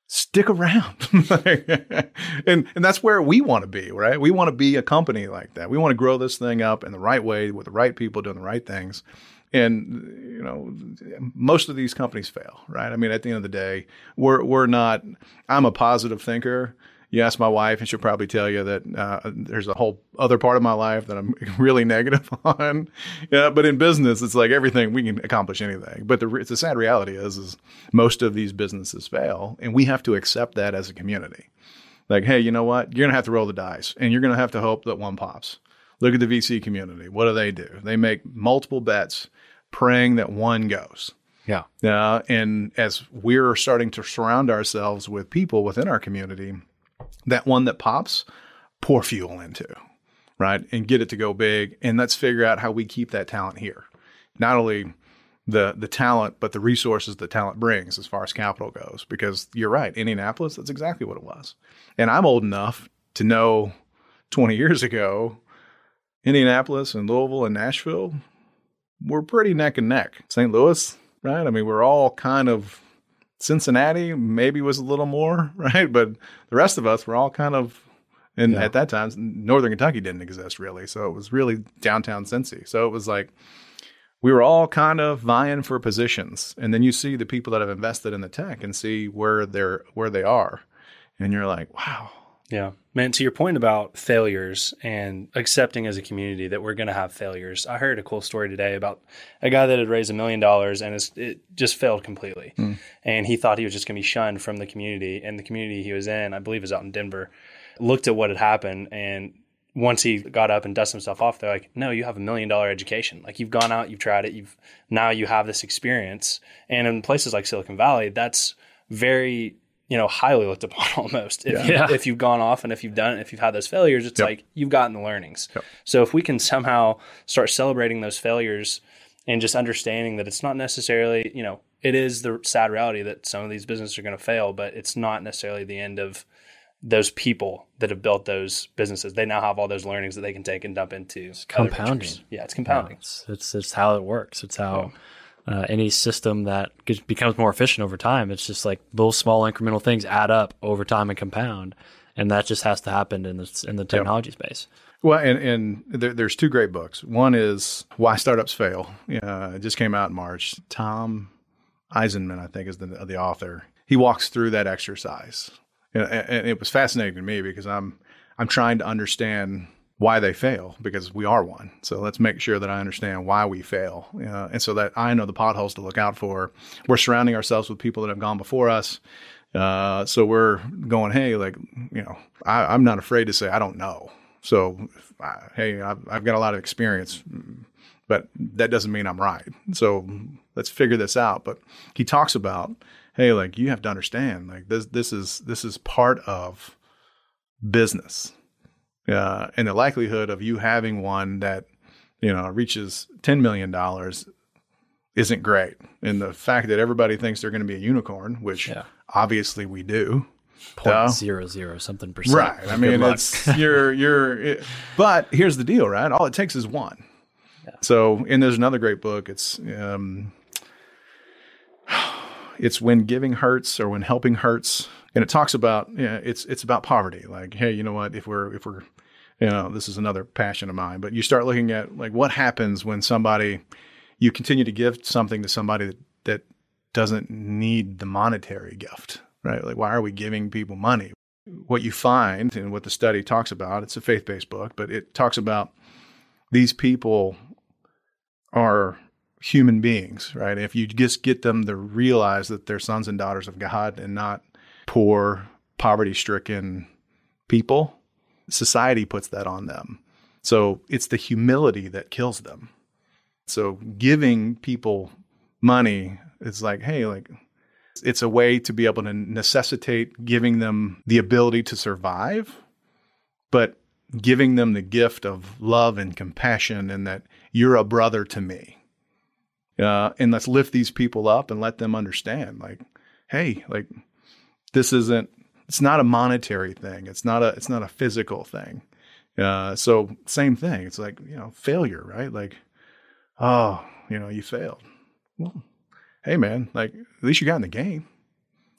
Speaker 4: stick around. And and that's where we want to be, right? We want to be a company like that. We want to grow this thing up in the right way with the right people doing the right things. And you know, most of these companies fail, right? I mean, at the end of the day, we're we're not. I'm a positive thinker. You ask my wife, and she'll probably tell you that uh, there's a whole other part of my life that I'm really negative on. Yeah, but in business, it's like everything we can accomplish anything. But the, re- the sad reality is, is most of these businesses fail, and we have to accept that as a community. Like, hey, you know what? You're gonna have to roll the dice, and you're gonna have to hope that one pops. Look at the VC community. What do they do? They make multiple bets, praying that one goes.
Speaker 3: Yeah,
Speaker 4: Uh, and as we're starting to surround ourselves with people within our community, that one that pops, pour fuel into, right? And get it to go big. And let's figure out how we keep that talent here. Not only the the talent, but the resources the talent brings as far as capital goes. Because you're right, Indianapolis, that's exactly what it was. And I'm old enough to know 20 years ago, Indianapolis and Louisville and Nashville were pretty neck and neck. St. Louis, right? I mean, we're all kind of Cincinnati, maybe was a little more, right? But the rest of us were all kind of, and
Speaker 3: Yeah.
Speaker 4: at that time, Northern Kentucky didn't exist really. So it was really downtown Cincy. So it was like, we were all kind of vying for positions. And then you see the people that have invested in the tech and see where they're, where they are. And you're like, wow,
Speaker 1: Yeah. Man, to your point about failures and accepting as a community that we're going to have failures, I heard a cool story today about a guy that had raised a million dollars and it just failed completely. Hmm. And he thought he was just going to be shunned from the community. And the community he was in, I believe, is out in Denver, looked at what had happened. And once he got up and dusted himself off, they're like, no, you have a million dollar education. Like you've gone out, you've tried it, you've now you have this experience. And in places like Silicon Valley, that's very you know highly looked upon almost if,
Speaker 3: Yeah.
Speaker 1: you, if you've gone off and if you've done it, if you've had those failures it's
Speaker 4: Yep.
Speaker 1: like you've gotten the learnings
Speaker 4: Yep.
Speaker 1: so if we can somehow start celebrating those failures and just understanding that it's not necessarily, you know, it is the sad reality that some of these businesses are going to fail, but it's not necessarily the end of those people that have built those businesses. They now have all those learnings that they can take and dump into it's
Speaker 3: compounding.
Speaker 1: Yeah, it's compounding.
Speaker 3: Yeah, it's, it's, it's how it works. It's how uh, any system that gets, becomes more efficient over time. It's just like those small incremental things add up over time and compound, and that just has to happen in the in the technology yep. space.
Speaker 4: Well, and, and there, there's two great books. One is Why Startups Fail. Uh, it just came out in March. Tom Eisenmann, I think, is the, the author. He walks through that exercise and it was fascinating to me because I'm I'm trying to understand why they fail because we are one. So let's make sure that I understand why we fail, uh, and so that I know the potholes to look out for. We're surrounding ourselves with people that have gone before us. Uh, so we're going, hey, like you know, I, am not afraid to say I don't know. So I, hey, I've, I've got a lot of experience, but that doesn't mean I'm right. So let's figure this out. But he talks about hey, like you have to understand, like this this is this is part of business. Uh, and the likelihood of you having one that you know reaches ten million dollars isn't great. And the fact that everybody thinks they're going to be a unicorn, which yeah. obviously we do,
Speaker 3: point zero zero something percent.
Speaker 4: Right. I mean, it's you're you're. It, but here's the deal, right? All it takes is one. Yeah. So, and there's another great book. It's um, it's when giving hurts or when helping hurts, and it talks about you know, it's it's about poverty. Like, hey, you know what? If we're if we're you know, this is another passion of mine. But you start looking at like what happens when somebody you continue to give something to somebody that, that doesn't need the monetary gift, right? Like, why are we giving people money? What you find and what the study talks about, it's a faith based book, but it talks about these people are human beings, right? If you just get them to realize that they're sons and daughters of God and not poor, poverty stricken people, society puts that on them. So it's the humility that kills them. So giving people money is like, hey, like, it's a way to be able to necessitate giving them the ability to survive, but giving them the gift of love and compassion and that you're a brother to me uh, and let's lift these people up and let them understand like hey like this isn't it's not a monetary thing. It's not a it's not a physical thing. Uh, so same thing. It's like you know failure right? Like oh you know you failed. Well hey man like at least you got in the game.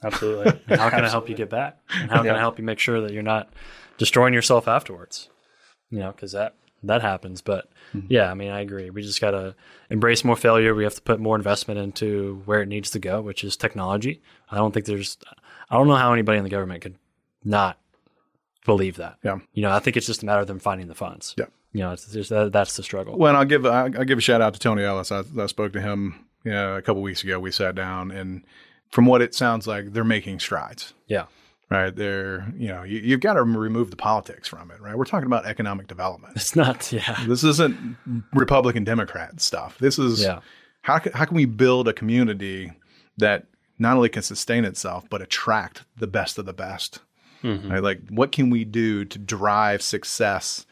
Speaker 1: Absolutely.
Speaker 3: How can i help you get back? And how can i help you make sure that you're not destroying yourself afterwards? You know because that that happens. But mm-hmm. yeah, I mean, I agree. We just got to embrace more failure. We have to put more investment into where it needs to go, which is technology. I don't think there's, I don't know how anybody in the government could not believe that.
Speaker 4: Yeah.
Speaker 3: You know, I think it's just a matter of them finding the funds.
Speaker 4: Yeah.
Speaker 3: You know, it's just, that, that's the struggle.
Speaker 4: Well, I'll give I'll give a shout out to Tony Ellis. I, I spoke to him you know, a couple weeks ago. We sat down, and from what it sounds like, they're making strides.
Speaker 3: Yeah
Speaker 4: right? There, you know, you, have got to remove the politics from it, right? We're talking about economic development.
Speaker 3: It's not, yeah.
Speaker 4: This isn't Republican Democrat stuff. This is yeah. how can, how can we build a community that not only can sustain itself but attract the best of the best? Mm-hmm. Right? Like, what can we do to drive success?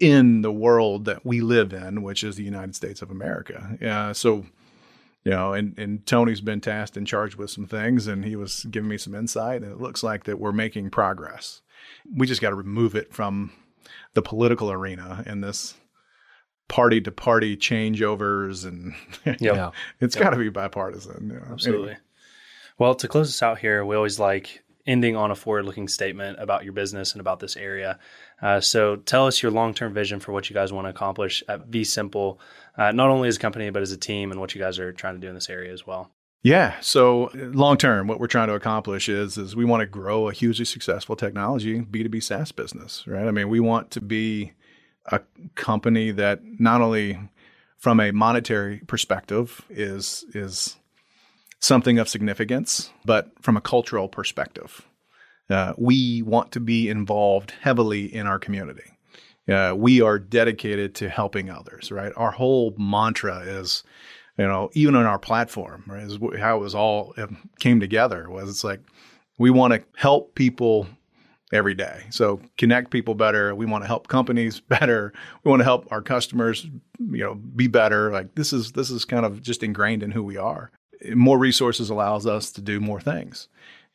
Speaker 4: In the world that we live in, which is the United States of America. Yeah. So, you know, and, and Tony's been tasked and charged with some things, and he was giving me some insight, and it looks like that we're making progress. We just got to remove it from the political arena and this party to party changeovers, and yeah, it's yep. got to be bipartisan. You know?
Speaker 1: Absolutely. Anyway. Well, to close us out here, we always like ending on a forward-looking statement about your business and about this area. Uh, so, tell us your long-term vision for what you guys want to accomplish at vSimple uh, not only as a company but as a team and what you guys are trying to do in this area as well.
Speaker 4: Yeah. So long term, what we're trying to accomplish is is we want to grow a hugely successful technology B two B SaaS business, right? I mean, we want to be a company that not only from a monetary perspective is is something of significance, but from a cultural perspective, uh, we want to be involved heavily in our community uh, we are dedicated to helping others, right? Our whole mantra is, you know, even on our platform, right, is how it was all it came together was it's like we want to help people every day. So connect people better. We want to help companies better. We want to help our customers, you know, be better. Like this is this is kind of just ingrained in who we are. More resources allows us to do more things,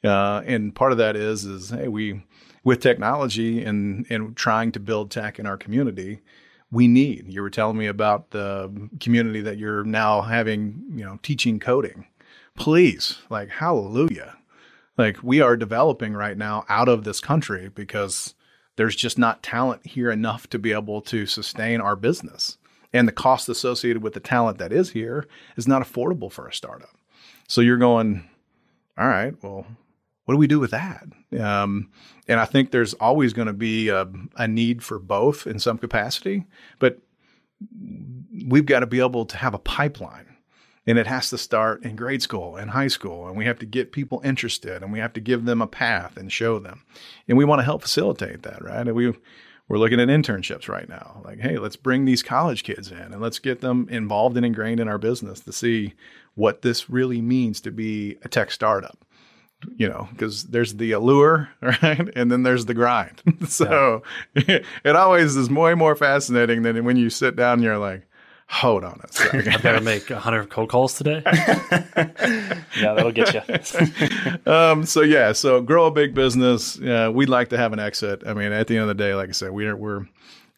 Speaker 4: uh, and part of that is is hey we with technology and and trying to build tech in our community. We need. You were telling me about the community that you're now having, you know, teaching coding. Please, like, hallelujah like we are developing right now out of this country because there's just not talent here enough to be able to sustain our business. And the cost associated with the talent that is here is not affordable for a startup. So you're going, all right, well, what do we do with that? Um, and I think there's always going to be a, a need for both in some capacity, but we've got to be able to have a pipeline and it has to start in grade school and high school and we have to get people interested and we have to give them a path and show them. And we want to help facilitate that right? And we we're looking at internships right now like hey let's bring these college kids in and let's get them involved and ingrained in our business to see what this really means to be a tech startup you know because there's the allure right and then there's the grind so yeah. it always is way more fascinating than when you sit down and you're like hold on a second.
Speaker 2: I better make 100 cold calls today.
Speaker 1: yeah, that'll get
Speaker 4: you. um, so yeah, so grow a big business. Uh, we'd like to have an exit. I mean, at the end of the day, like I said, we're we're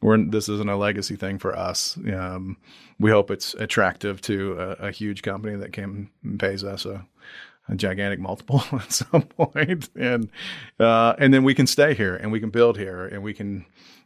Speaker 4: we're this isn't a legacy thing for us. Um, we hope it's attractive to a, a, huge company that came and pays us a, a gigantic multiple at some point, and uh, and then we can stay here and we can build here and we can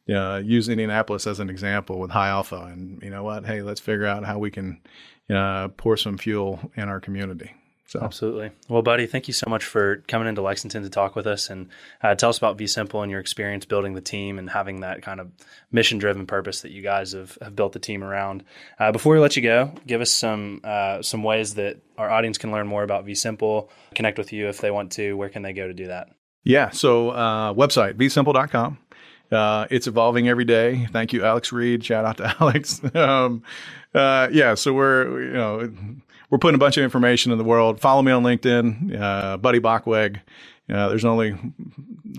Speaker 4: uh, use Indianapolis as an example with High Alpha, and you know what? Hey, let's figure out how we can uh, pour some fuel in our community.
Speaker 1: So. Absolutely. Well, buddy, thank you so much for coming into Lexington to talk with us and uh, tell us about vSimple and your experience building the team and having that kind of mission driven purpose that you guys have, have built the team around. Uh, before we let you go, give us some uh, some ways that our audience can learn more about vSimple, connect with you if they want to. Where can they go to do that?
Speaker 4: Yeah. So, uh, website, vsimple.com. Uh, it's evolving every day. Thank you, Alex Reed. Shout out to Alex. um, uh, yeah, so we're you know we're putting a bunch of information in the world. Follow me on LinkedIn, uh, Buddy Bockweg. Uh, there's only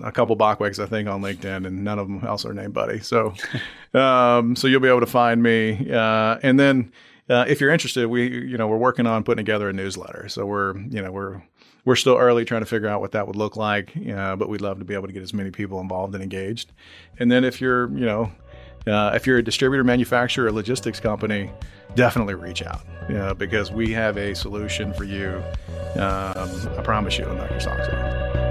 Speaker 4: a couple Bockwegs, I think, on LinkedIn, and none of them else are named Buddy. So, um, so you'll be able to find me. Uh, and then, uh, if you're interested, we, you know, we're working on putting together a newsletter. So we're, you know, we're we're still early trying to figure out what that would look like, uh, but we'd love to be able to get as many people involved and engaged. And then if you're, you know, uh, if you're a distributor, manufacturer, or logistics company, definitely reach out know, because we have a solution for you. Um, I promise you, it'll knock your socks off.